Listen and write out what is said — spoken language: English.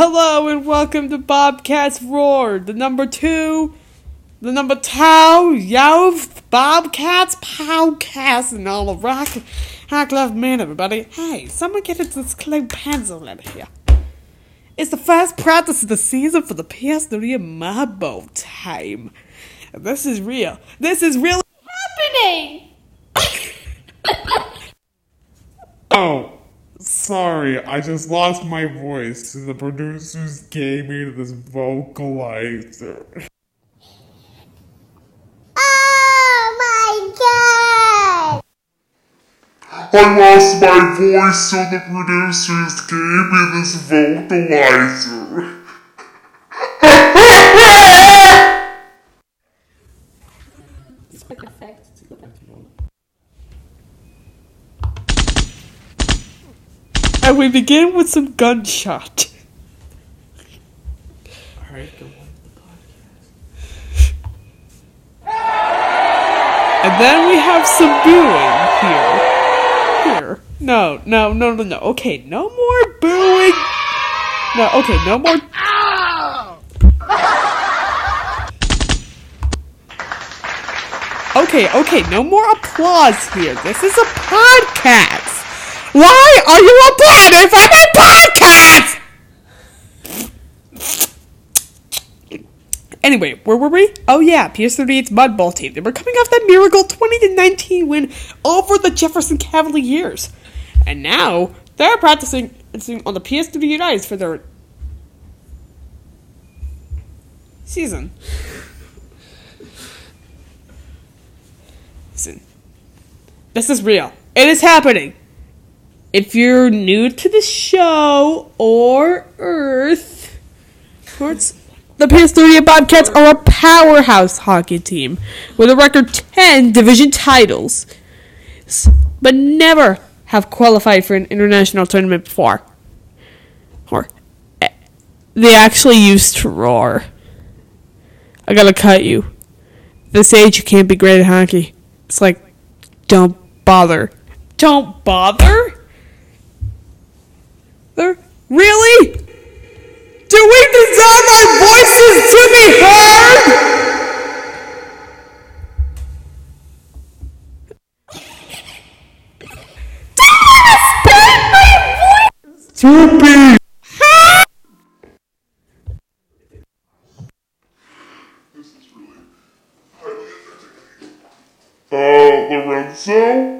Hello and welcome to Bobcats Roar, the number two, the number two, yo, Bobcats podcast and all the rock, rock love man, everybody. Hey, someone get into this clay pencil in here. It's the first practice of the season for the PS3 Marble time. And this is real. This is really happening? oh. Sorry, I just lost my voice. The producers gave me this vocalizer. Oh my god! I lost my voice, so the producers gave me this vocalizer. And we begin with some gunshot. Alright, go on the podcast. And then we have some booing here. Here. No, no, no, no, no. Okay, no more booing. No, okay, no more. Okay, okay, no more applause here. This is a podcast. Why are you applauding for my podcast? Anyway, where were we? Oh yeah, PS38's Mud Ball team. They were coming off that miracle 20 to 19 win over the Jefferson Cavaliers. And now they're practicing on the PS38 ice for their season. Listen. This is real. It is happening if you're new to the show or Earth, the PS38 Bobcats are a powerhouse hockey team with a record 10 division titles, but never have qualified for an international tournament before. Or eh, they actually used to roar. I gotta cut you. This age, you can't be great at hockey. It's like, don't bother. Don't bother? There? Really? Do we deserve our voices to be heard? Do you understand my voice? To be Uh, Lorenzo?